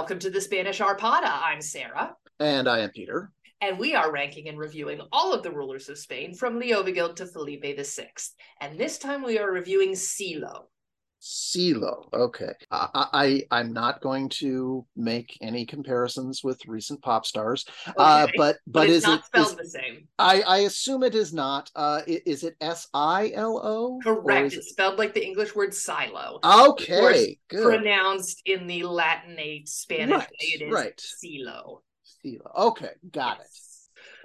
Welcome to the Spanish Arpada. I'm Sarah. And I am Peter. And we are ranking and reviewing all of the rulers of Spain from Leovigild to Felipe VI. And this time we are reviewing Silo. Silo. Okay. I, I am not going to make any comparisons with recent pop stars. Uh, okay. Uh, but but, but is it spelled is, the same? I I assume it is not. Uh, is it S I L O? Correct. It's it... spelled like the English word silo. Okay. Good. Pronounced in the Latinate Spanish right, way, it is right. Silo. Silo. Okay, got yes.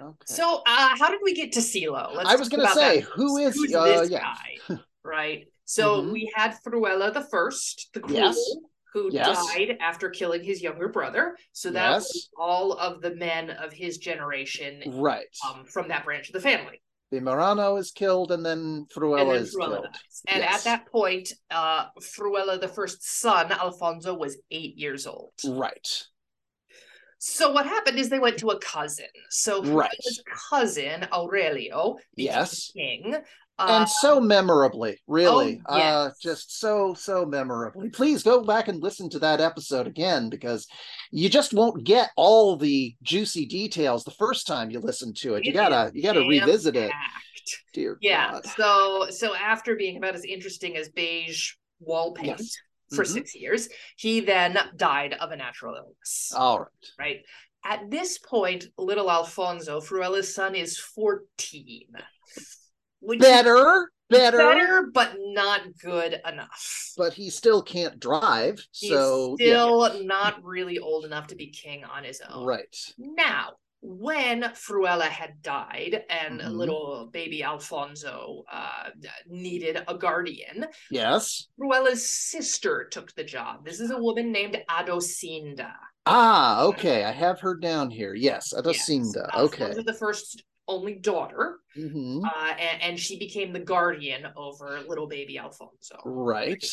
it. Okay. So, uh, how did we get to Silo? Let's I was going to say, who is Who's uh, this yeah. guy? right. So mm-hmm. we had Fruela the First, the cruel, yes. who yes. died after killing his younger brother. So that yes. was all of the men of his generation, right, um, from that branch of the family. Vimarano is killed, and then Fruela and then is Fruela killed. Dies. And at that point, uh, Fruela the First son, Alfonso, was eight years old. Right. So what happened is they went to a cousin. So right. cousin Aurelio yes. king and uh, so memorably really. oh, yes. uh just so so memorably. Please go back and listen to that episode again because you just won't get all the juicy details the first time you listen to it, it you gotta you gotta revisit it. dear yeah God. so so after being about as interesting as beige wall paint yes. for mm-hmm. six years he then died of a natural illness. All right. Right? At this point little alfonso fruela's son is 14 which better, better, better, but not good enough. But he still can't drive, He's so still yeah. not really old enough to be king on his own. Right now, when Fruela had died and mm-hmm. little baby Alfonso uh, needed a guardian, yes, Fruela's sister took the job. This is a woman named Adosinda. Ah, okay, I have her down here. Yes, Adosinda. Yes. Okay, the first only daughter, mm-hmm. uh, and, and, she became the guardian over little baby Alfonso. Right.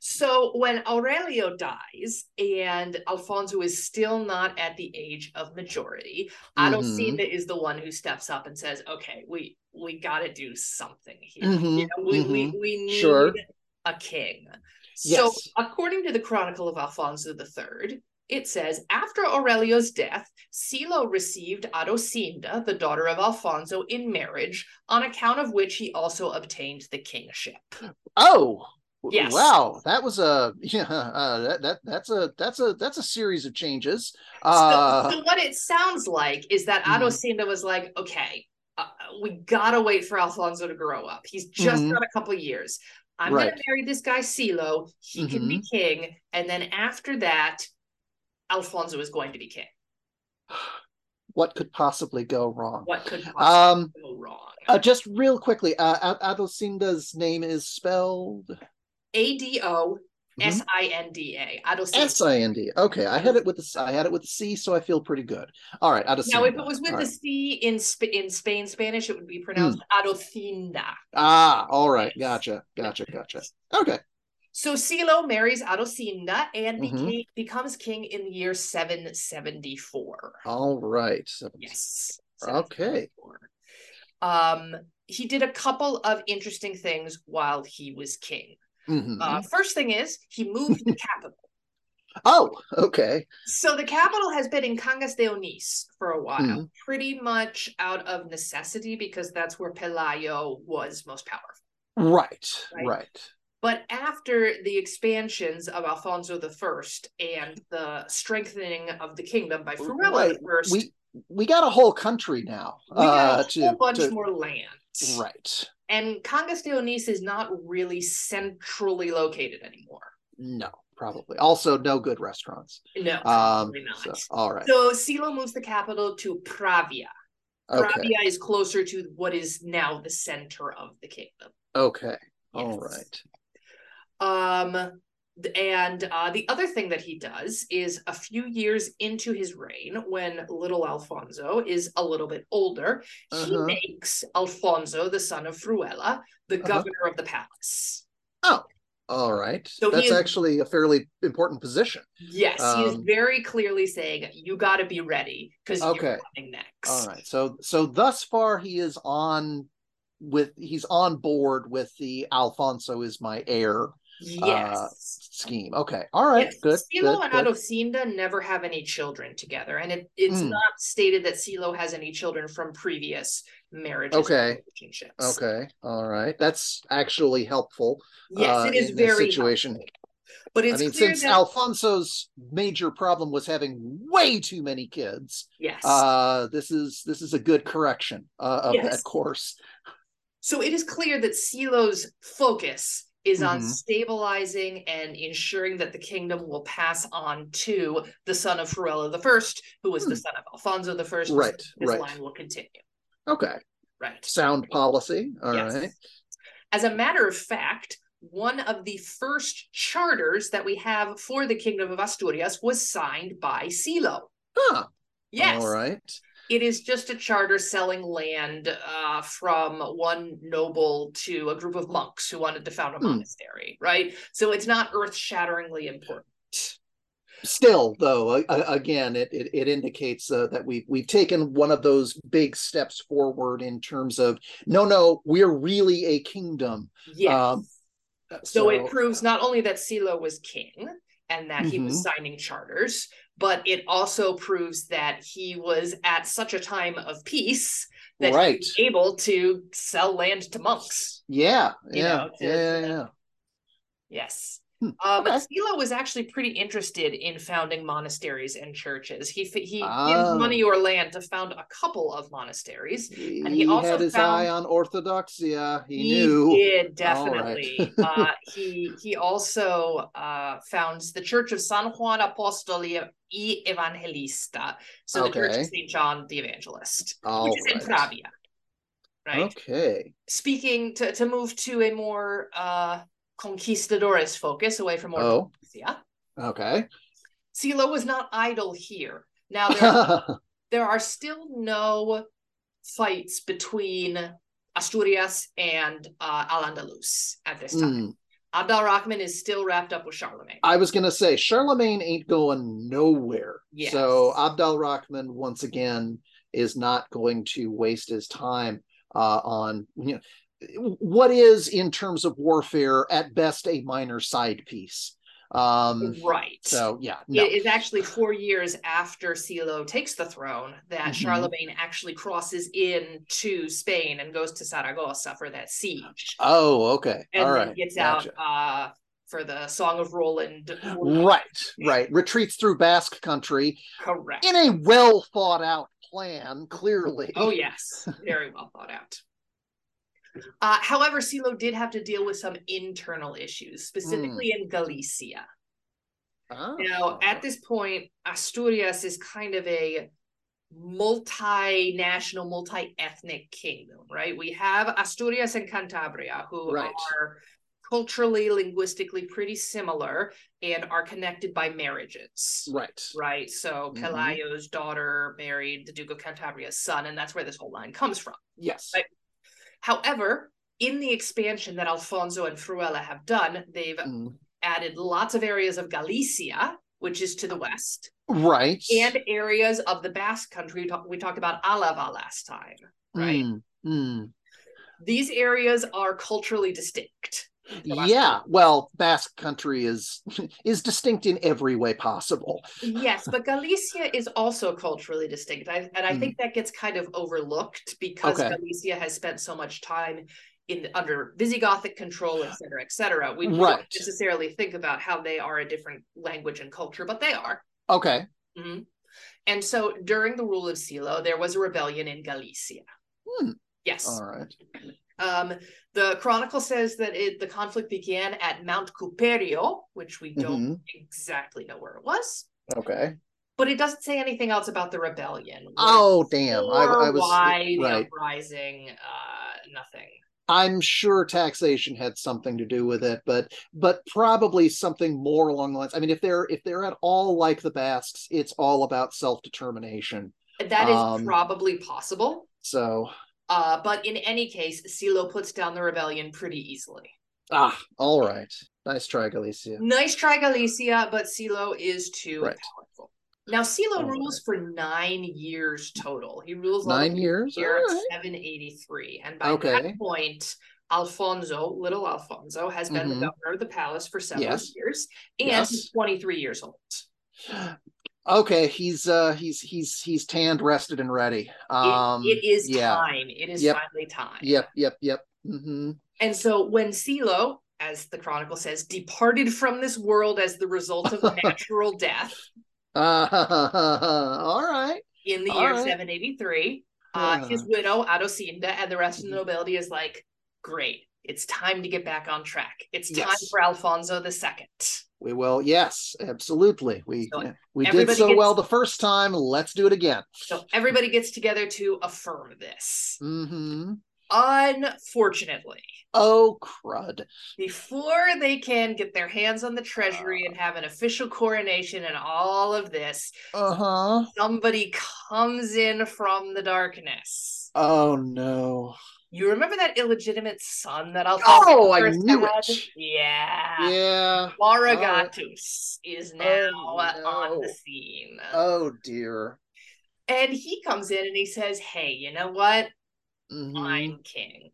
So when Aurelio dies and Alfonso is still not at the age of majority, mm-hmm. Adosinda is the one who steps up and says, "Okay, we we got to do something here. Mm-hmm. You know, we, mm-hmm. we we need sure. a king." So, yes. according to the Chronicle of Alfonso III, it says after Aurelio's death, Silo received Adosinda, the daughter of Alfonso, in marriage, on account of which he also obtained the kingship. Oh, yes! Wow, that was a yeah. Uh, that, that that's a that's a that's a series of changes. Uh, so, so what it sounds like is that mm-hmm. Adosinda was like, okay, uh, we gotta wait for Alfonso to grow up. He's just mm-hmm. got a couple years. I'm right. gonna marry this guy Silo. He mm-hmm. can be mm-hmm. king, and then after that, Alfonso is going to be king. What could possibly go wrong? What could possibly um, go wrong? Uh, just real quickly, uh, Adosinda's name is spelled A D O S I N D A. S I N D. Okay, I had it with the I had it with the C, so I feel pretty good. All right, Adosinda. Now, if it was with all the right. C in Sp- in Spain Spanish, it would be pronounced mm. Adocinda. Ah, all right, gotcha, gotcha, gotcha. Okay. So Silo marries Adosinda and Mhm. became, becomes king in the year 774. All right. Yes. Okay. Um, he did a couple of interesting things while he was king. Mhm. Uh, first thing is he moved the capital. oh, okay. So the capital has been in Cangas de Onís for a while, Mhm. pretty much out of necessity because that's where Pelayo was most powerful. Right, Right. right. But after the expansions of Alfonso I and the strengthening of the kingdom by Fruela Right. I, We we got a whole country now. we got uh, a to- whole bunch to- more land. Right. And Cangas de Onís is not really centrally located anymore. No, probably. Also, no good restaurants. No, Um. probably not. So, all right. So Silo moves the capital to Pravia. Okay. Pravia is closer to what is now the center of the kingdom. Okay. All Yes. right. Um, and uh, the other thing that he does is a few years into his reign, when little Alfonso is a little bit older, he Uh-huh. makes Alfonso, the son of Fruela, the Uh-huh. governor of the palace. Oh, all right. So he That's is- actually a fairly important position. Yes, he is Um, very clearly saying, "You got to be ready because Okay. you're coming next." All right. So so thus far he is on with he's on board with the Alfonso is my heir Yes. uh, scheme. Okay, all right, Yes, good. Silo good, and good. Adosinda never have any children together, and it, it's Hmm. not stated that Silo has any children from previous marriages Okay. relationships. Okay, all right. That's actually helpful. Yes, uh, it is very situation. helpful. But it's I mean, clear since that Alfonso's major problem was having way too many kids, yes. uh, this is this is a good correction uh, of Yes. that course. So it is clear that Silo's focus is on Mhm. stabilizing and ensuring that the kingdom will pass on to the son of Fruela the First, who was the Hmm. son of Alfonso the First. Right, This right. line will continue. Okay, Right. sound policy. All right. Yes. As a matter of fact, one of the first charters that we have for the Kingdom of Asturias was signed by Silo. Huh. Yes. All right. It is just a charter selling land uh, from one noble to a group of monks who wanted to found a Hmm. monastery, right? So it's not earth shatteringly important. Still, though, again, it it, it indicates uh, that we've we've taken one of those big steps forward in terms of no, no, we're really a kingdom. Yes. Um, so, it proves not only that Silo was king and that he was Mm-hmm. signing charters, but it also proves that he was at such a time of peace that Right. he was able to sell land to monks. Yeah, yeah, know, to- yeah, yeah, yeah. Yes. Um, okay. Silo was actually pretty interested in founding monasteries and churches. He he gives money or land to found a couple of monasteries. He, he also had his found- ie on orthodoxia. He, He knew. He did All right. definitely. uh, he he also uh, founds the Church of San Juan Apostoli y Evangelista, so the Church of Saint John the Evangelist, All which is in right. Pravia. Right. Okay. Speaking to to move to a more uh, conquistadores focus away from Oh. Orthodoxia. Okay. Silo was not idle here. Now there there are still no fights between Asturias and uh, Al Andalus at this time. Hmm. Abd al-Rahman is still wrapped up with Charlemagne. I was gonna say Charlemagne ain't going nowhere. Yes. So Abd al-Rahman once again is not going to waste his time uh, on you know what is in terms of warfare at best a minor side piece. Um, right. so yeah, no. It is actually four years after Silo takes the throne that Mhm. Charlemagne actually crosses in to Spain and goes to Saragossa for that siege. oh, okay. And All then right. gets Gotcha. out uh, for the Song of Roland. Right, right. Retreats through Basque country Correct. in a well thought out plan, clearly. Oh yes, very well thought out. Uh, however, Silo did have to deal with some internal issues, specifically in Galicia. Ah. Now, at this point, Asturias is kind of a multinational, multi-ethnic kingdom, right? We have Asturias and Cantabria, who Right. are culturally, linguistically pretty similar and are connected by marriages. Right. Right. So Mhm. Pelayo's daughter married the Duke of Cantabria's son, and that's where this whole line comes from. Yes. Right. However, in the expansion that Alfonso and Fruela have done, they've Mm. added lots of areas of Galicia, which is to the west, Right. and areas of the Basque country. We, talk- we talked about Alava last time, right? Mm, mm. These areas are culturally distinct. Yeah. Well, Basque country is is distinct in every way possible. Yes, but Galicia is also culturally distinct. I, and I Mm. think that gets kind of overlooked because Okay. Galicia has spent so much time in under Visigothic control, et cetera, et cetera. We, Right. don't necessarily think about how they are a different language and culture, but they are. Okay. Mhm. And so during the rule of Silo, there was a rebellion in Galicia. Hmm. Yes. All right. Um, the chronicle says that it, the conflict began at Mount Cuperio, which we don't Mhm. exactly know where it was, Okay. but it doesn't say anything else about the rebellion. Oh, damn. I, I was why the right. uprising? Uh, nothing. I'm sure taxation had something to do with it, but but probably something more along the lines. I mean, if they're if they're at all like the Basques, it's all about self determination. That is Um, probably possible. So Uh, but in any case, Silo puts down the rebellion pretty easily. ah, all right. Nice try, Galicia. Nice try, Galicia, but Silo is too Right. powerful. Now, Silo All rules for nine years total. He rules Nine years. at right. 783. And by Okay. that point, Alfonso, little Alfonso, has been Mhm. the governor of the palace for several Yes. years, and Yes. he's 23 years old. Okay, he's uh he's he's he's tanned, rested, and ready. It- Um it is yeah. time. It is Yep. finally time. Yep, yep, yep. hmm And so when Silo, as the chronicle says, departed from this world as the result of natural death Uh, all right. in the All year right. 783, uh, Yeah. his widow, Adosinda, and the rest of the Mhm. nobility is like, great, it's time to get back on track. It's time Yes. for Alfonso the Second. We will. Yes, absolutely. We So we did so gets- well the first time. Let's do it again. So everybody gets together to affirm this. Mm-hmm. Unfortunately, Oh crud! before they can get their hands on the treasury and have an official coronation and all of this, Uh huh. somebody comes in from the darkness. Oh no. You remember that illegitimate son that Alfonso Oh, I knew had? it. Yeah. Yeah. Mauregatus is now Oh, on the scene. Oh dear. and he comes in and he says, Hey, you know what? Mhm. I'm king.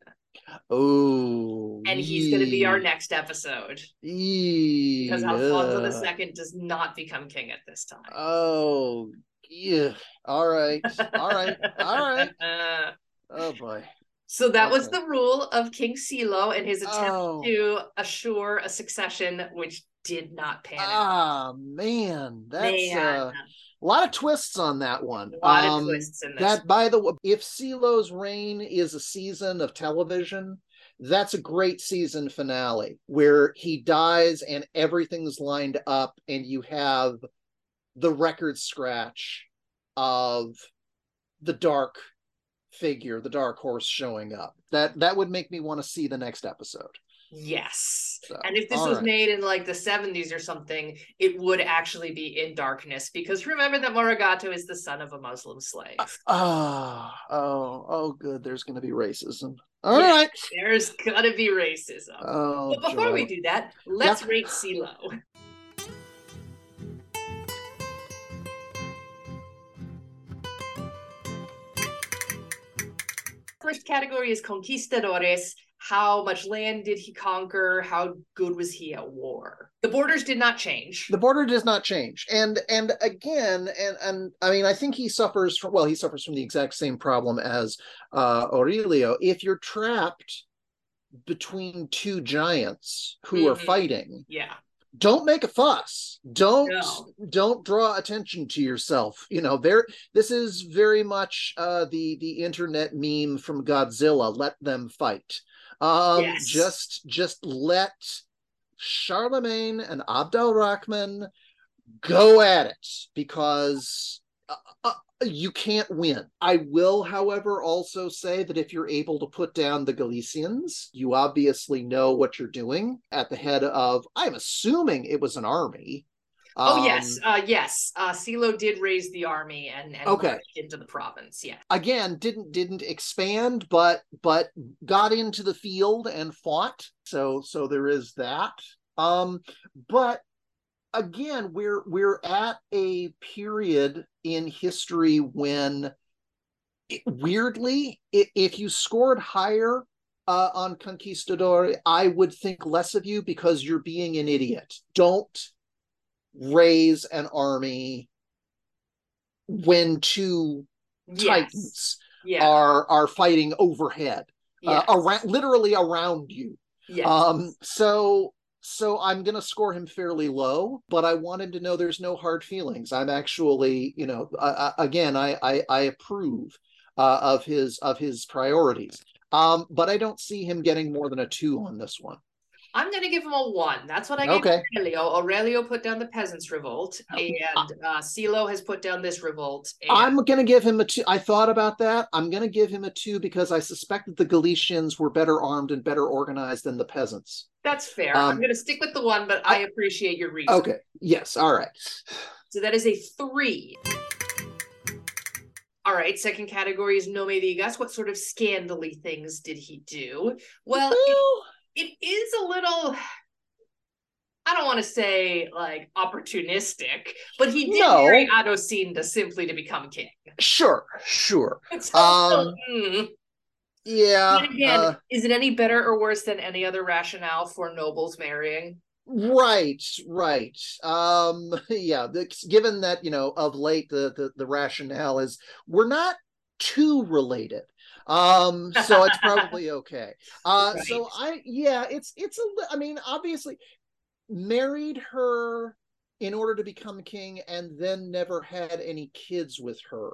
Oh. And he's going to be our next episode Yee, because Alfonso yeah. II does not become king at this time. Oh, yeah. All right. All right. All right. Oh boy. So that was the rule of King Silo and his attempt Oh. to assure a succession, which did not pan out. Ah, man, that's Man, uh, a lot of twists on that one. a lot Um, of twists in this. That, by the way, if Silo's reign is a season of television, that's a great season finale where he dies and everything's lined up, and you have the record scratch of the dark figure, the dark horse showing up. That that would make me want to see the next episode. Yes. So, And if this was right. made in like the 70s or something, it would actually be in darkness because remember that Mauregato is the son of a Muslim slave. Ah, oh, oh, good. There's going to be racism. All Yeah. right. There's gotta be racism. Oh, but before we do that, let's rate Silo. First category is conquistadores. How much land did he conquer? How good was he at war? The borders did not change. the border does not change and and again and and i mean i think he suffers from well he suffers from the exact same problem as uh aurelio if you're trapped between two giants who are Mhm. fighting yeah. Don't make a fuss don't No. don't draw attention to yourself you know there this is very much uh the the internet meme from godzilla let them fight um Yes. just just let charlemagne and abdul rahman go at it because you can't win. I will, however, also say that if you're able to put down the Galicians, you obviously know what you're doing at the head of, I'm assuming it was an army. Oh Um, yes, uh, yes. Uh, Silo did raise the army and, and Okay. into the province. Yeah. Again, didn't didn't expand, but but got into the field and fought. So so there is that. Um, but again, we're we're at a period in history when it- weirdly, i- if you scored higher uh, on Conquistador, I would think less of you because you're being an idiot. Don't raise an army when two Yes. titans Yeah. are are fighting overhead, yes. uh, around literally around you. yes. Um, so so I'm gonna score him fairly low, but I want him to know there's no hard feelings. I'm actually, you know, again, I I, I approve uh, of his of his priorities. Um, but I don't see him getting more than a two on this one. I'm gonna give him a one. That's what I gave Okay. Aurelio. Aurelio put down the peasants' revolt, and uh, Silo has put down this revolt. And I'm gonna give him a two. I thought about that. I'm gonna give him a two because I suspect that the Galicians were better armed and better organized than the peasants. that's fair. I'm um, gonna stick with the one, but I appreciate your reason. Okay. Yes. All right. So that is a three. All right, second category is no me digas. What sort of scandally things did he do? Well, Well, it is a little I don't want to say like opportunistic, but he did No. marry Adosinda simply to become king. sure, sure. So, Um, mm, Yeah. again, uh, is it any better or worse than any other rationale for nobles marrying? Right, right. Um, yeah, the, given that, you know, of late the, the the rationale is we're not too related. Um, so it's probably okay. Uh right. so I yeah, it's it's a I mean, obviously married her in order to become king and then never had any kids with her.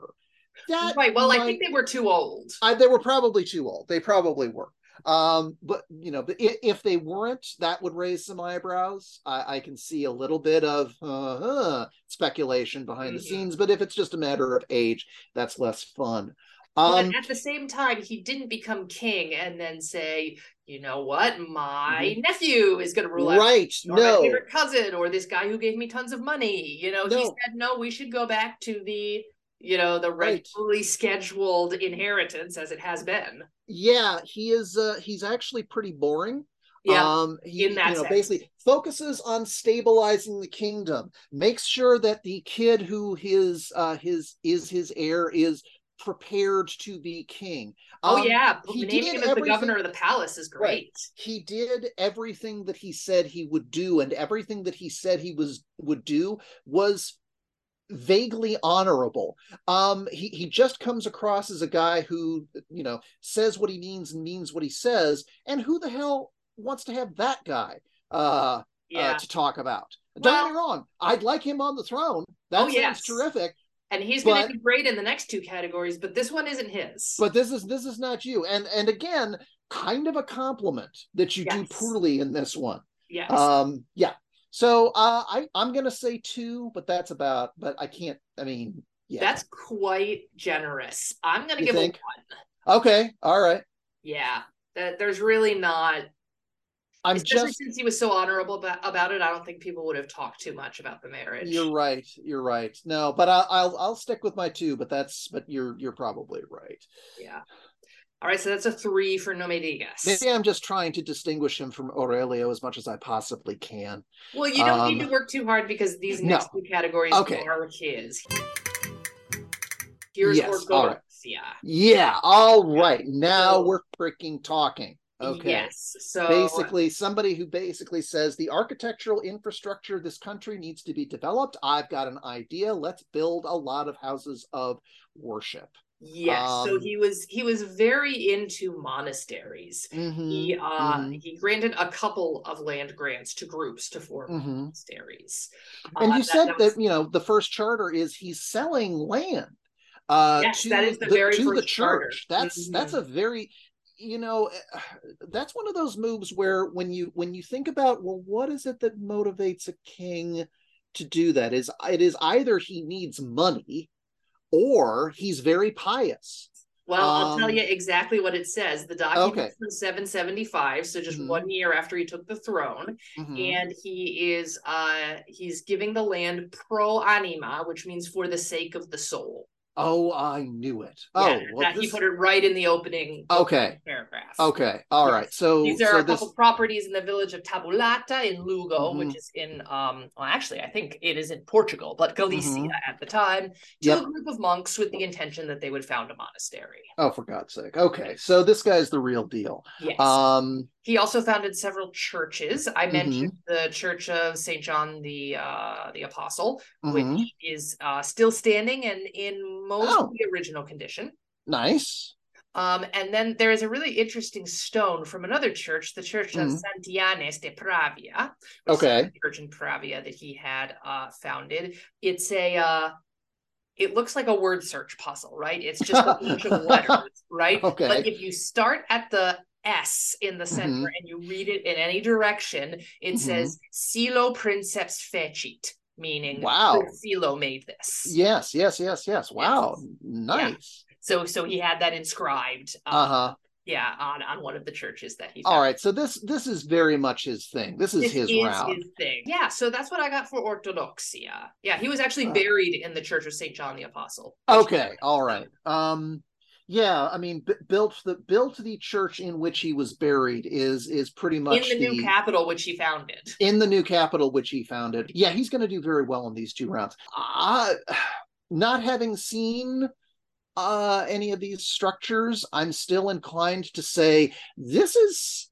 That right. Well, might, I think they were too old. I, they were probably too old. They probably were. Um, but you know, but if they weren't, that would raise some eyebrows. I, I can see a little bit of uh, uh, speculation behind mm-hmm. the scenes. But if it's just a matter of age, that's less fun. Um, but at the same time, he didn't become king and then say, you know what, my mm-hmm. nephew is going to rule right. Or no. my favorite cousin, or this guy who gave me tons of money. You know, no. he said, no, we should go back to the you know the regularly right. scheduled inheritance as it has been yeah he is uh he's actually pretty boring yeah um he in that you know sense. basically focuses on stabilizing the kingdom makes sure that the kid who his uh his is his heir is prepared to be king. Oh um, yeah, he naming him as the governor of the palace is great. Right. He did everything that he said he would do, and everything that he said he was would do was vaguely honorable. Um, he he just comes across as a guy who you know says what he means and means what he says, and who the hell wants to have that guy uh, uh yeah. uh to talk about? Well, Don't get me wrong, I'd like him on the throne. That oh, sounds yes. terrific. And he's going to be great in the next two categories, but this one isn't his. But this is this is not you. And and again, kind of a compliment that you yes. do poorly in this one. Yes. Um. Yeah. So uh, I I'm gonna say two, but that's about. But I can't. I mean, yeah, that's quite generous. I'm gonna you give think? a one. Okay, all right. Yeah, that there's really not. I'm Especially just since he was so honorable about, about it. I don't think people would have talked too much about the marriage. You're right. You're right. No, but I, I'll I'll stick with my two. But that's but you're you're probably right. Yeah. All right, so that's a three for No Me Digas. Maybe I'm just trying to distinguish him from Aurelio as much as I possibly can. Well, you don't um, need to work too hard because these next no. two categories okay. are his. Here's yes, all right. Yeah, Yeah. all right. Now we're freaking talking. Okay. Yes. So basically, somebody who basically says the architectural infrastructure of this country needs to be developed. I've got an idea. Let's build a lot of houses of worship. Yes, um, so he was he was very into monasteries. Mm-hmm, he uh mm-hmm. he granted a couple of land grants to groups to form mm-hmm. monasteries. And uh, you that, said that, was, that, you know the first charter is he's selling land uh yes, to that is the, the very to the church. Charter. That's that's mm-hmm. a very you know eh, that's one of those moves where when you when you think about well what is it that motivates a king to do that is it is either he needs money or he's very pious. Well, um, I'll tell um, you exactly what it says. The document okay. from 775, so just mm-hmm. one year after he took the throne, mm-hmm. and he is uh he's giving the land pro anima, which means for the sake of the soul. Oh, I knew it. Oh, yeah, well, that, this... he put it right in the opening okay paragraph. Okay, all yes. right. So these are so a couple properties in the village of Tabulata in Lugo, mm-hmm. which is in um. Well, actually, I think it is in Portugal, but Galicia mm-hmm. at the time. To yep. a group of monks with the intention that they would found a monastery. Oh, for God's sake! Okay, so this guy's the real deal. Yes. Um. He also founded several churches. I mm-hmm. mentioned the Church of Saint John the uh, the Apostle, mm-hmm. which is uh, still standing and in most oh. the original condition. Nice. Um, and then there is a really interesting stone from another church, the Church of mm-hmm. Santianes de Pravia. Okay. church in Pravia that he had uh, founded. It's a uh, it looks like a word search puzzle, right? It's just a bunch of letters, right? Okay. But if you start at the S in the center mm-hmm. and you read it in any direction, it mm-hmm. says Silo Princeps Fecit, meaning wow, Silo made this. Yes, yes, yes, yes. Wow, yes. nice. Yeah. So, so he had that inscribed. Um, uh huh. Yeah, on on one of the churches that he. Found. All right, so this this is very much his thing. This is this his is route. His thing. Yeah, so that's what I got for orthodoxia. Yeah, he was actually uh, buried in the Church of Saint John the Apostle. Okay, all right. Um, yeah, I mean, b- built the built the church in which he was buried is is pretty much in the, the new capital which he founded. In the new capital which he founded. Yeah, he's going to do very well in these two rounds. Uh, not having seen uh, any of these structures, I'm still inclined to say this is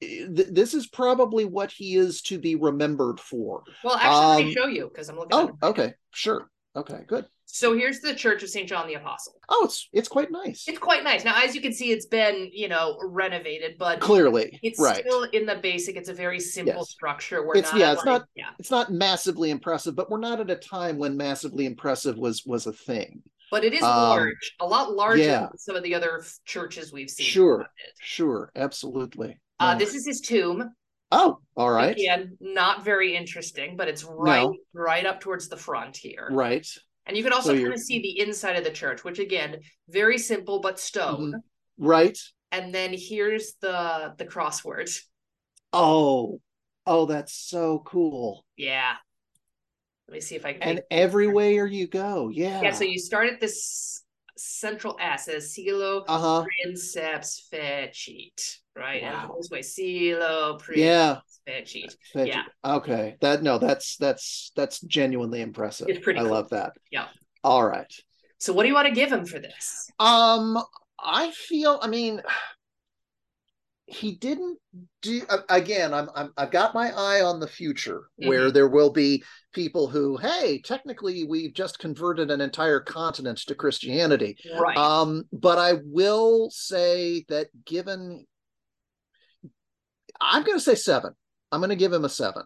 this is probably what he is to be remembered for. Well, actually, um, let me um, show you because I'm looking. Oh, okay, sure. Okay, good. So here's the Church of St. John the Apostle. Oh, it's it's quite nice. It's quite nice. Now, as you can see, it's been, you know, renovated, but clearly it's right. still in the basic. It's a very simple yes. structure. We're it's not yeah, it's like, not yeah. it's not massively impressive, but we're not at a time when massively impressive was was a thing. But it is um, large, a lot larger yeah. than some of the other churches we've seen. Sure, sure, absolutely. Uh, this is his tomb. Oh, all right. Again, not very interesting, but it's right no. right up towards the front here. Right. And you can also so kind of see the inside of the church, which again, very simple but stone. Mm-hmm. Right. And then here's the the crossword. Oh, oh, that's so cool. Yeah. Let me see if I can. And everywhere you go, yeah. Yeah. So you start at this central S as Silo uh-huh. Princeps Fecit, right? Wow. And this way, Silo Princeps yeah. Fecit. Yeah. Okay. That no, that's that's that's genuinely impressive. It's pretty. I cool. love that. Yeah. All right. So, what do you want to give him for this? Um, I feel. I mean, he didn't do again i'm, I'm i've got my eye on the future mm-hmm. where there will be people who hey technically we've just converted an entire continent to christianity. Right. Um but i will say that given i'm going to say seven. I'm going to give him a seven.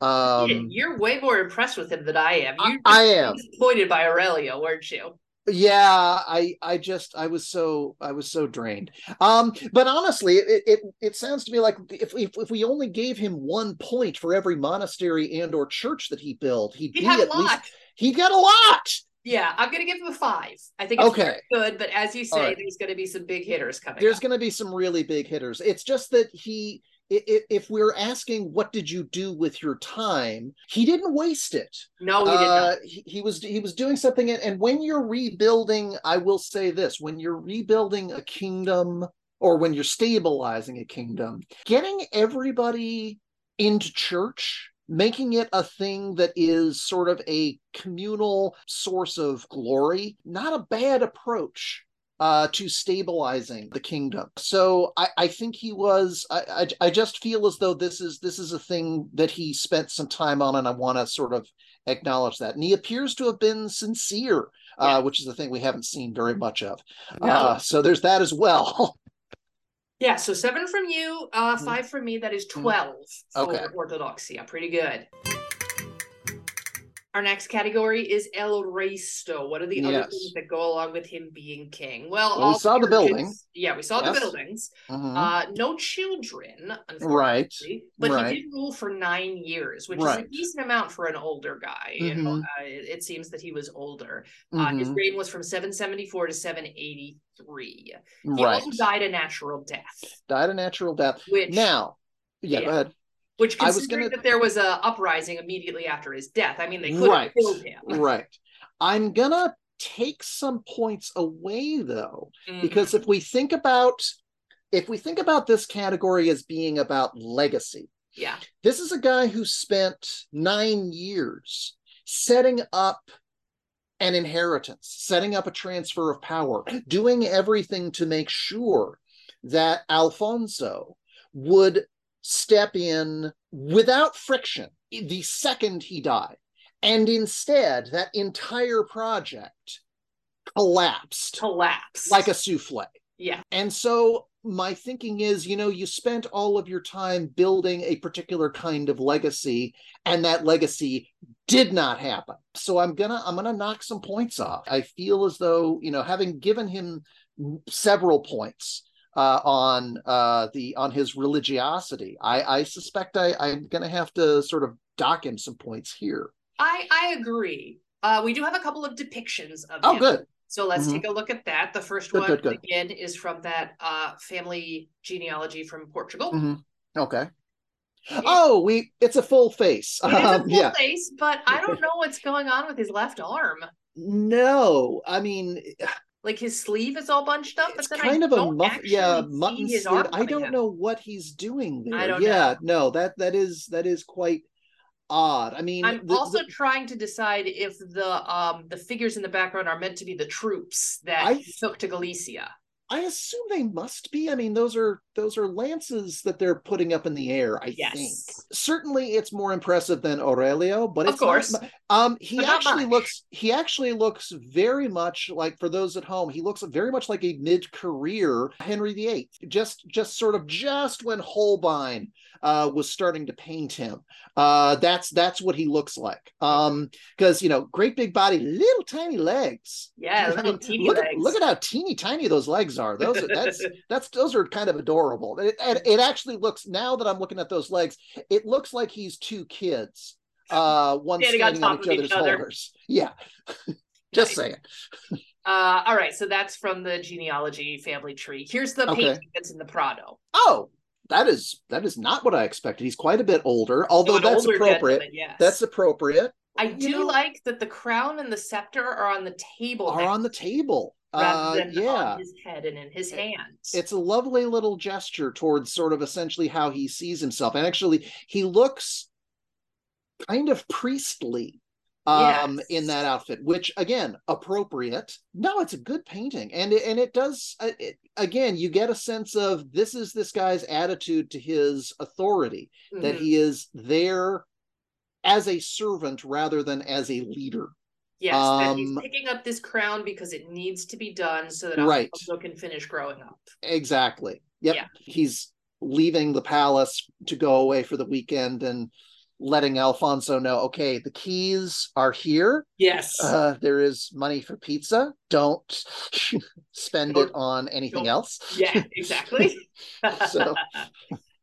Um you're way more impressed with him than i am. You I, I am. disappointed by aurelio weren't you yeah i i just i was so i was so drained. Um but honestly it it, it sounds to me like if, if if we only gave him one point for every monastery and or church that he built he'd, he'd be at least he'd get a lot. Yeah i'm gonna give him a five. I think okay. good but as you say right. there's gonna be some big hitters coming there's up. gonna be some really big hitters. It's just that he if we're asking what did you do with your time? He didn't waste it. No he, uh, he, he, was he was doing something. And when you're rebuilding i will say this when you're rebuilding a kingdom or when you're stabilizing a kingdom getting everybody into church making it a thing that is sort of a communal source of glory not a bad approach uh, to stabilizing the kingdom. So I, I think he was. I, I, I just feel as though this is this is a thing that he spent some time on, and I want to sort of acknowledge that. And he appears to have been sincere, uh, yeah. uh, which is the thing we haven't seen very much of. No. Uh, so there's that as well. yeah. So seven from you, uh, mm-hmm. five from me. That is mm-hmm. twelve okay. orthodoxy. Pretty good. Our next category is El Resto. What are the yes. other things that go along with him being king? Well, well we saw the building. Yeah, we saw yes. the buildings. Mm-hmm. Uh, no children, right? But right. he did rule for nine years, which right. is a decent amount for an older guy. Mm-hmm. You know, uh, it, it, seems that he was older. Uh, mm-hmm. his reign was from 774 to 783. He right. also died a natural death. Died a natural death. Which now, yeah, yeah. go ahead. Which considering gonna... that there was a uprising immediately after his death, I mean they could right. have killed him. Right. I'm gonna take some points away though, mm-hmm. because if we think about if we think about this category as being about legacy, yeah, this is a guy who spent nine years setting up an inheritance, setting up a transfer of power, doing everything to make sure that Alfonso would step in without friction the second he died. And instead, that entire project collapsed. Collapsed. Like a souffle. Yeah. And so my thinking is, you know, you spent all of your time building a particular kind of legacy, and that legacy did not happen. So I'm gonna I'm gonna knock some points off. I feel as though, you know, having given him several points, uh, on uh, the on his religiosity. I, I suspect I, I'm going to have to sort of dock him some points here. I I agree. Uh, we do have a couple of depictions of. Oh, him. good. So let's mm-hmm. take a look at that. The first good, one good, good. again is from that uh, family genealogy from Portugal. Mm-hmm. Okay. oh, we it's a full face. It is a um, full yeah. face, but I don't know what's going on with his left arm. No, I mean like his sleeve is all bunched up. It's but kind I of a muff, yeah, mutton sleeve. I don't know what he's doing there. I don't yeah, know. no, that that is that is quite odd. I mean, I'm the, also the, trying to decide if the um the figures in the background are meant to be the troops that I- took to Galicia. I assume they must be. I mean, those are those are lances that they're putting up in the air. I Yes. think certainly it's more impressive than Aurelio, but Of it's not course. mu- um, he But actually looks. He actually looks very much like for those at home. He looks very much like a mid-career Henry VIII. Just just sort of just when Holbein uh, was starting to paint him. Uh, that's that's what he looks like. Um, because you know, great big body, little tiny legs. Yeah, I little mean, teeny look legs. At, look at how teeny tiny those legs are. Those are that's that's those are kind of adorable. It, and it actually looks now that I'm looking at those legs, it looks like he's two kids, uh, one Standing on standing on, top each other's other. shoulders. Yeah, just Nice. saying. Uh, all right, so that's from the genealogy family tree. Here's the Okay. painting that's in the Prado. Oh, that is that is not what I expected. He's quite a bit older, although An that's older appropriate. gentleman, yes. That's appropriate. I You do know- like that the crown and the scepter are on the table Are on the table. rather Uh, than yeah. on his head and in his hands. it's a lovely little gesture towards sort of essentially how he sees himself and actually he looks kind of priestly um Yes. in that outfit which again appropriate no it's a good painting and it, and it does uh, it, again you get a sense of this is this guy's attitude to his authority that Mhm. he is there as a servant rather than as a leader yes, that he's um, picking up this crown because it needs to be done so that Right. Alfonso can finish growing up. Exactly. Yep. Yeah. He's leaving the palace to go away for the weekend and letting Alfonso know, okay, the keys are here. Yes. Uh, there is money for pizza. Don't spend it Don't- on anything else. yeah, exactly. So-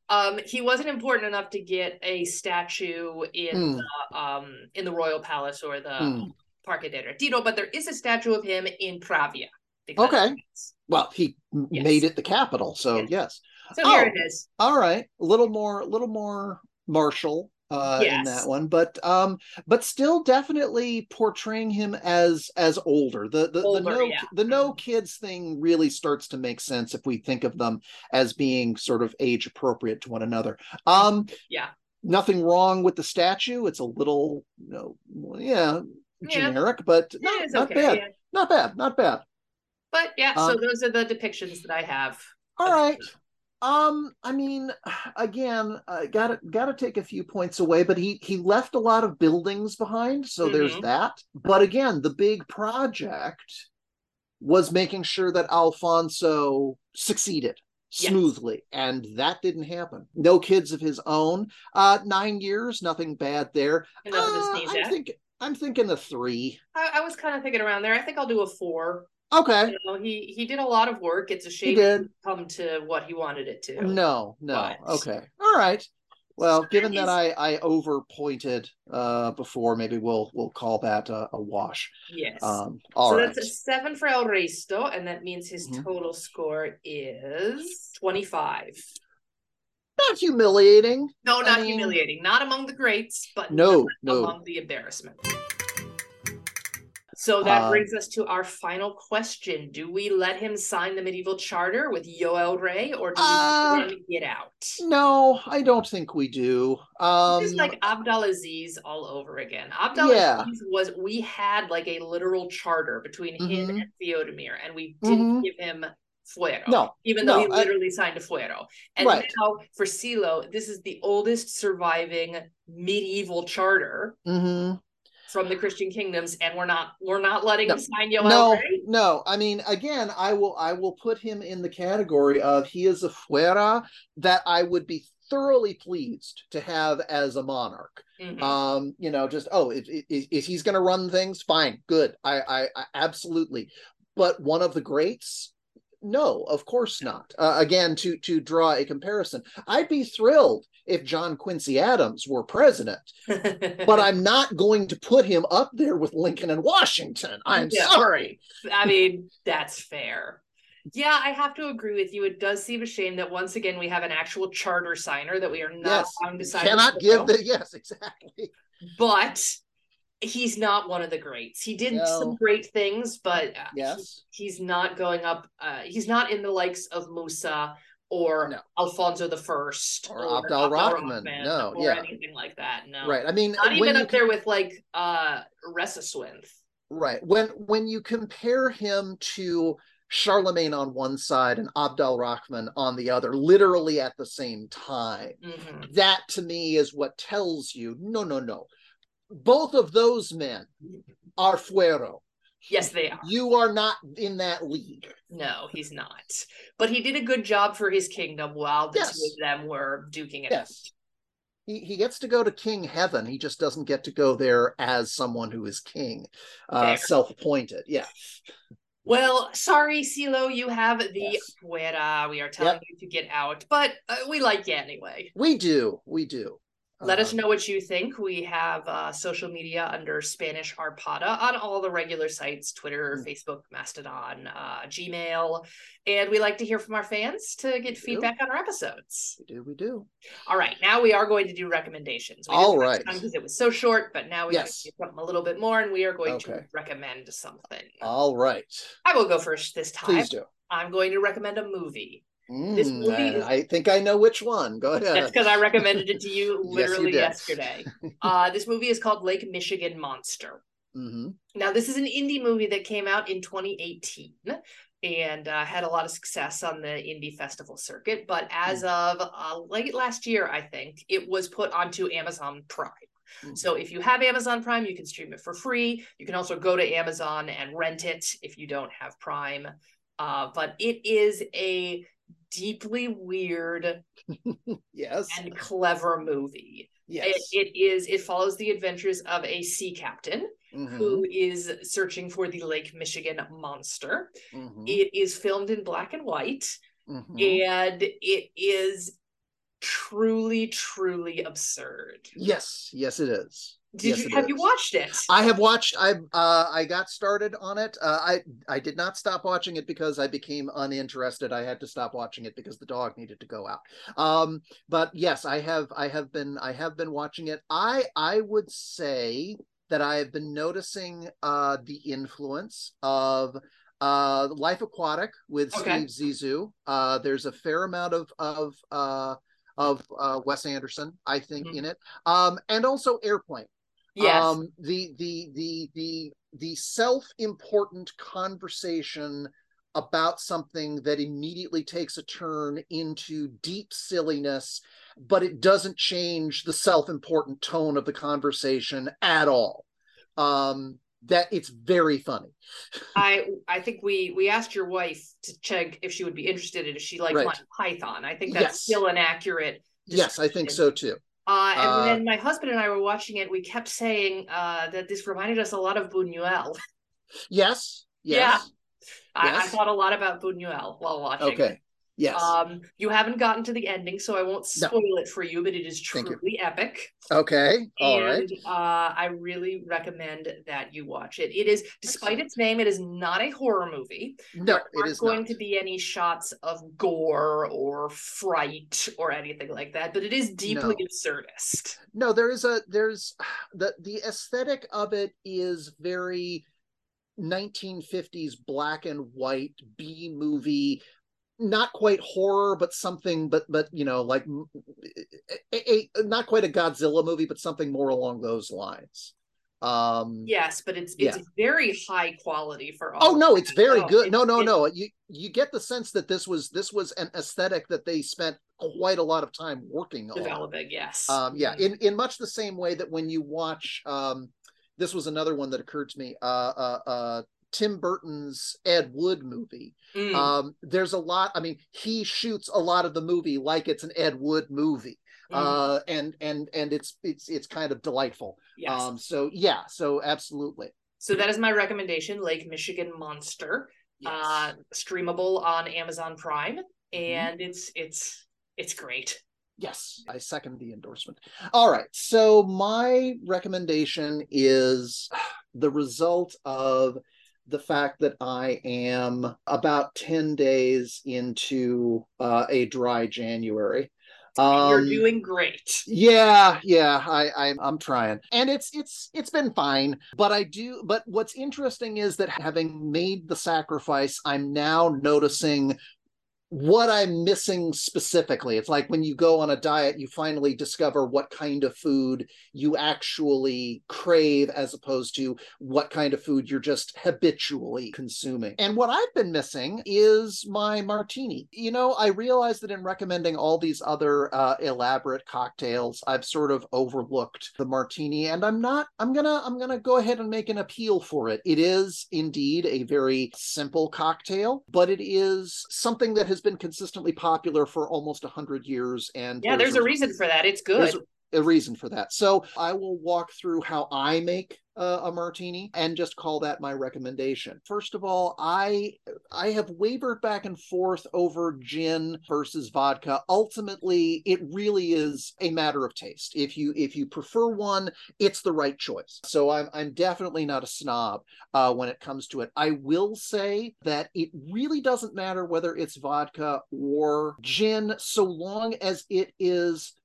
um, he wasn't important enough to get a statue in Hmm. the um in the royal palace or the Hmm. Parque del Retiro, but there is a statue of him in Pravia. Okay. Well, he Yes. made it the capital, so Yeah. yes. So here Oh. it is. All right, a little more, a little more martial uh in that one but um but still definitely portraying him as as older the the, Older, the no yeah. the no Mhm. kids thing really starts to make sense if we think of them as being sort of age appropriate to one another um Yeah. nothing wrong with the statue it's a little you know yeah Yeah. generic but not, not okay. bad yeah. not bad not bad But yeah, so Um, those are the depictions that I have. All right. Um, I mean, again, uh, gotta gotta take a few points away, but he he left a lot of buildings behind, so there's Mhm. that. But again, the big project was making sure that Alfonso succeeded Yes. smoothly, and that didn't happen. No kids of his own. Uh, nine years, nothing bad there. Uh, I'm at. thinking, I'm thinking a three. I, I was kind of thinking around there. I think I'll do a four. Okay. You know, he he did a lot of work. It's a shame it did. didn't come to what he wanted it to. No, no. But- Okay. All right. Well, given that I I over pointed uh before, maybe we'll we'll call that a, a wash. Yes. Um all so right. that's a seven for El Resto, and that means his Mhm. total score is 25. Not humiliating. No, I not mean- humiliating. Not among the greats, but No, no. among the embarrassment. So that Um, brings us to our final question. Do we let him sign the medieval charter with Yo, El Rey, or do we Uh, let him get out? No, I don't think we do. Um is like Abdelaziz all over again. Abdelaziz Yeah. was we had like a literal charter between him Mhm. and Theodemir, and we didn't Mhm. give him fuero. No, even though no, he I- literally signed a fuero. And Right. now for Silo, this is the oldest surviving medieval charter hmm from the Christian kingdoms, and we're not we're not letting No. him sign Yo, El no, Rey. no. I mean, again, I will I will put him in the category of he is a fuera that I would be thoroughly pleased to have as a monarch. Mhm. um you know just oh if, if, if he's going to run things fine good I, I i absolutely but one of the greats no of course not uh, again to to draw a comparison i'd be thrilled if john quincy adams were president but i'm not going to put him up there with lincoln and washington i'm Yeah. sorry I mean, that's fair. Yeah, I have to agree with you. It does seem a shame that once again we have an actual charter signer that we are not yes allowing to sign. cannot give the yes exactly but he's not one of the greats. He did No. some great things, but uh, yes he- he's not going up. Uh, he's not in the likes of Musa or No. Alfonso the First Or Abd al-Rahman. No, or yeah. anything like that. No, Right. I mean, Not even up there with like uh Recceswinth. Right. When when you compare him to Charlemagne on one side and Abd al-Rahman on the other, literally at the same time, Mhm. that to me is what tells you no, no, no. Both of those men are fuero. Yes, they are. You are not in that league. No, he's not. But he did a good job for his kingdom while the Yes. two of them were duking it Yes. He, he gets to go to King Heaven. He just doesn't get to go there as someone who is king, uh, self-appointed. Yeah. Well, sorry, Silo, you have the Yes. fuera. We are telling Yep. you to get out, but uh, we like you anyway. We do. We do. Let us Um, know what you think. We have uh, social media under Spanish Arpada on all the regular sites Twitter, Mm. Facebook, Mastodon, uh, Gmail. And we like to hear from our fans to get do. feedback on our episodes. We do. We do. All right, now we are going to do recommendations. We All. Because it was so short, but now we Yes. do something a little bit more and we are going to recommend something. All right. I will go first this time. Please do. I'm going to recommend a movie. This Mm, movie I, is- I think I know which one. Go ahead. That's because I recommended it to you Yes, you literally yesterday. Uh, this movie is called Lake Michigan Monster. hmm Now, this is an indie movie that came out in 2018 and uh, had a lot of success on the indie festival circuit. But as of uh, late last year, I think, it was put onto Amazon Prime. Mhm. So if you have Amazon Prime, you can stream it for free. You can also go to Amazon and rent it if you don't have Prime. Uh, but it is a deeply weird Yes. and clever movie. yes. It, it is. It follows the adventures of a sea captain Mhm, who is searching for the Lake Michigan monster. mhm, It is filmed in black and white, mhm. and it is truly, truly absurd. Yes. Yes, it is. Did Yes, you have you watched it? I have watched. I uh, I got started on it. Uh, I I did not stop watching it because I became uninterested. I had to stop watching it because the dog needed to go out. Um, but yes, I have. I have been. I have been watching it. I I would say that I have been noticing uh, the influence of uh, Life Aquatic with Okay. Steve Zissou. Uh, there's a fair amount of of uh, of uh, Wes Anderson, I think, Mhm. in it, um, and also Airplane yes. um the the the the the self-important conversation about something that immediately takes a turn into deep silliness but it doesn't change the self-important tone of the conversation at all um that it's very funny I I think we we asked your wife to check if she would be interested in if she liked Right. Python. I think that's Yes. still an accurate. yes i think so too Uh, and Uh, then my husband and I were watching it. We kept saying uh, that this reminded us a lot of Buñuel. yes Yeah. yes I, I thought a lot about Buñuel while watching. okay yes Um, you haven't gotten to the ending, so I won't No. spoil it for you, but it is truly epic. okay all and right uh, I really recommend that you watch it. It is, despite Excellent. its name, it is not a horror movie. no there it aren't going not to be any shots of gore or fright or anything like that, but it is deeply No. absurdist. no there is a there's the the aesthetic of it is very 1950s black and white b movie not quite horror but something but but you know like a, a, not quite a godzilla movie but something more along those lines um Yes, but it's it's Yeah. very high quality for all. oh no it's very good no no it's- no you you get the sense that this was this was an aesthetic that they spent quite a lot of time working on developing. Yes. um yeah Mhm. in in much the same way that when you watch um this was another one that occurred to me uh uh uh tim burton's ed wood movie Mm. um there's a lot i mean he shoots a lot of the movie like it's an ed wood movie Mhm. uh and and and it's it's it's kind of delightful yes. um so yeah so absolutely so that is my recommendation, Lake Michigan Monster. yes. uh streamable on amazon prime Mm-hmm. and it's it's it's great Yes, I second the endorsement. All right. So my recommendation is the result of the fact that I am about 10 days into uh, a dry January. And you're Um, doing great yeah, yeah, I, I I'm trying, and it's it's it's been fine. But I do. But what's interesting is that having made the sacrifice, I'm now noticing what I'm missing specifically. It's like when you go on a diet, you finally discover what kind of food you actually crave as opposed to what kind of food you're just habitually consuming. And what I've been missing is my martini. You know, I realize that in recommending all these other uh, elaborate cocktails, I've sort of overlooked the martini and I'm not I'm going to I'm going to go ahead and make an appeal for it. It is indeed a very simple cocktail, but it is something that has been consistently popular for almost 100 years and yeah there's, there's a reason for that. It's good. a reason for that. So I will walk through how I make uh, a martini and just call that my recommendation. First of all, I I have wavered back and forth over gin versus vodka. Ultimately, it really is a matter of taste. If you if you prefer one, it's the right choice. So I'm I'm definitely not a snob uh, when it comes to it. I will say that it really doesn't matter whether it's vodka or gin, so long as it is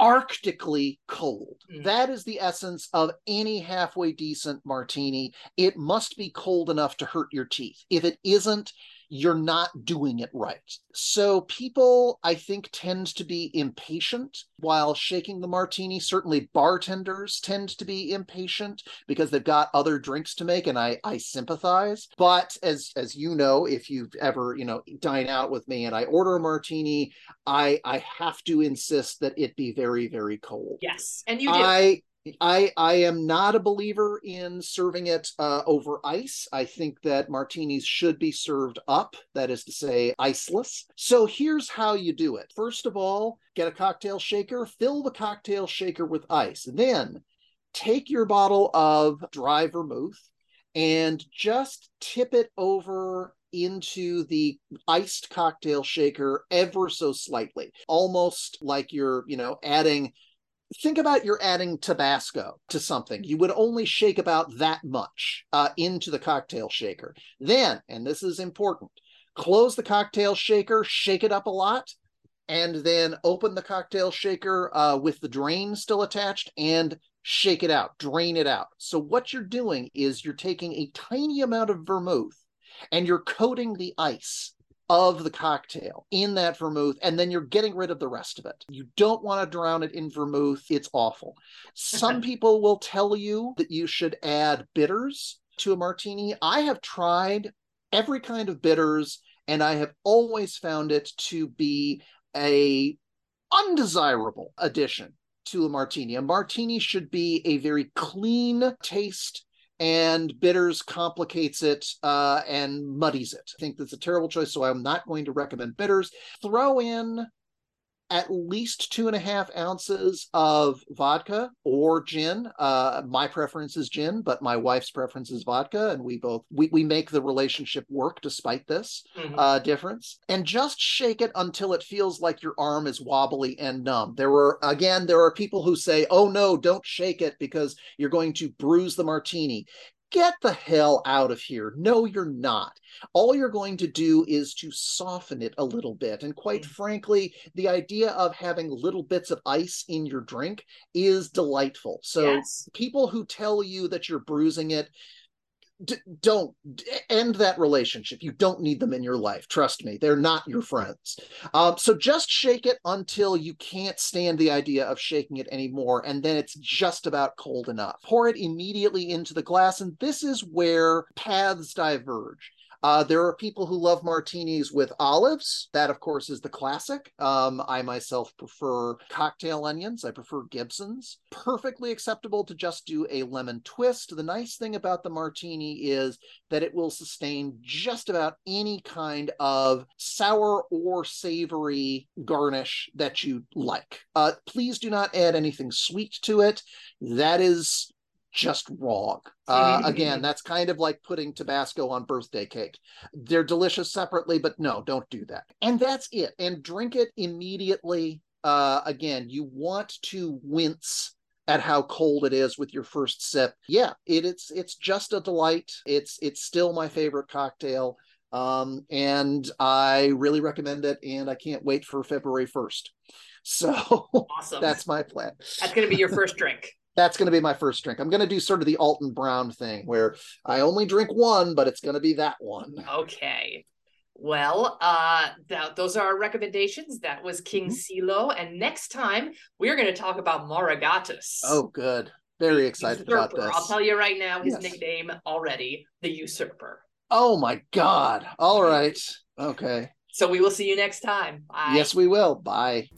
arctically cold. Mm. That is the essence of any halfway decent martini. It must be cold enough to hurt your teeth. If it isn't, you're not doing it right. So people, I think, tend to be impatient while shaking the martini. Certainly, bartenders tend to be impatient because they've got other drinks to make, and I I sympathize. But as as you know, if you've ever you know dine out with me and I order a martini, I I have to insist that it be very very cold. Yes, and you do. I I I am not a believer in serving it uh, over ice. I think that martinis should be served up, that is to say, iceless. So here's how you do it. First of all, get a cocktail shaker, fill the cocktail shaker with ice. Then take your bottle of dry vermouth and just tip it over into the iced cocktail shaker ever so slightly, almost like you're, you know, adding think about you're adding Tabasco to something. You would only shake about that much uh, into the cocktail shaker. Then, and this is important, close the cocktail shaker, shake it up a lot, and then open the cocktail shaker uh, with the drain still attached and shake it out, drain it out. So, what you're doing is you're taking a tiny amount of vermouth and you're coating the ice of the cocktail in that vermouth, and then you're getting rid of the rest of it. You don't want to drown it in vermouth. It's awful. Some people will tell you that you should add bitters to a martini. I have tried every kind of bitters, and I have always found it to be a undesirable addition to a martini. A martini should be a very clean taste and bitters complicates it uh, and muddies it. I think that's a terrible choice, so I'm not going to recommend bitters. Throw in at least two and a half ounces of vodka or gin. Uh, my preference is gin, but my wife's preference is vodka, and we both we, we make the relationship work despite this mm-hmm. uh, difference. And just shake it until it feels like your arm is wobbly and numb. There were again, there are people who say, "Oh no, don't shake it because you're going to bruise the martini." Get the hell out of here. No, you're not. All you're going to do is to soften it a little bit. And quite mm. frankly, the idea of having little bits of ice in your drink is delightful. So yes. people who tell you that you're bruising it, D- don't end that relationship. You don't need them in your life. Trust me, they're not your friends. Um, so just shake it until you can't stand the idea of shaking it anymore, and then it's just about cold enough. Pour it immediately into the glass, and this is where paths diverge. Uh, there are people who love martinis with olives. That, of course, is the classic. Um, I myself prefer cocktail onions. I prefer Gibson's. Perfectly acceptable to just do a lemon twist. The nice thing about the martini is that it will sustain just about any kind of sour or savory garnish that you like. Uh, please do not add anything sweet to it. That is just wrong. Uh, again, that's kind of like putting Tabasco on birthday cake. They're delicious separately, but no, don't do that. And that's it. And drink it immediately. Uh, again, you want to wince at how cold it is with your first sip. Yeah, it, it's it's just a delight. It's it's still my favorite cocktail. Um, and I really recommend it, and I can't wait for February 1st. So awesome. that's my plan. That's going to be your first drink that's going to be my first drink. I'm going to do sort of the Alton Brown thing where I only drink one, but it's going to be that one. Okay. Well, uh, that, those are our recommendations. That was King mm-hmm. Silo, and next time we're going to talk about Mauregatus. Oh, good! Very excited usurper. about this. I'll tell you right now, his yes. nickname already, the Usurper. Oh my God! All right, okay. So we will see you next time. Bye. Yes, we will. Bye.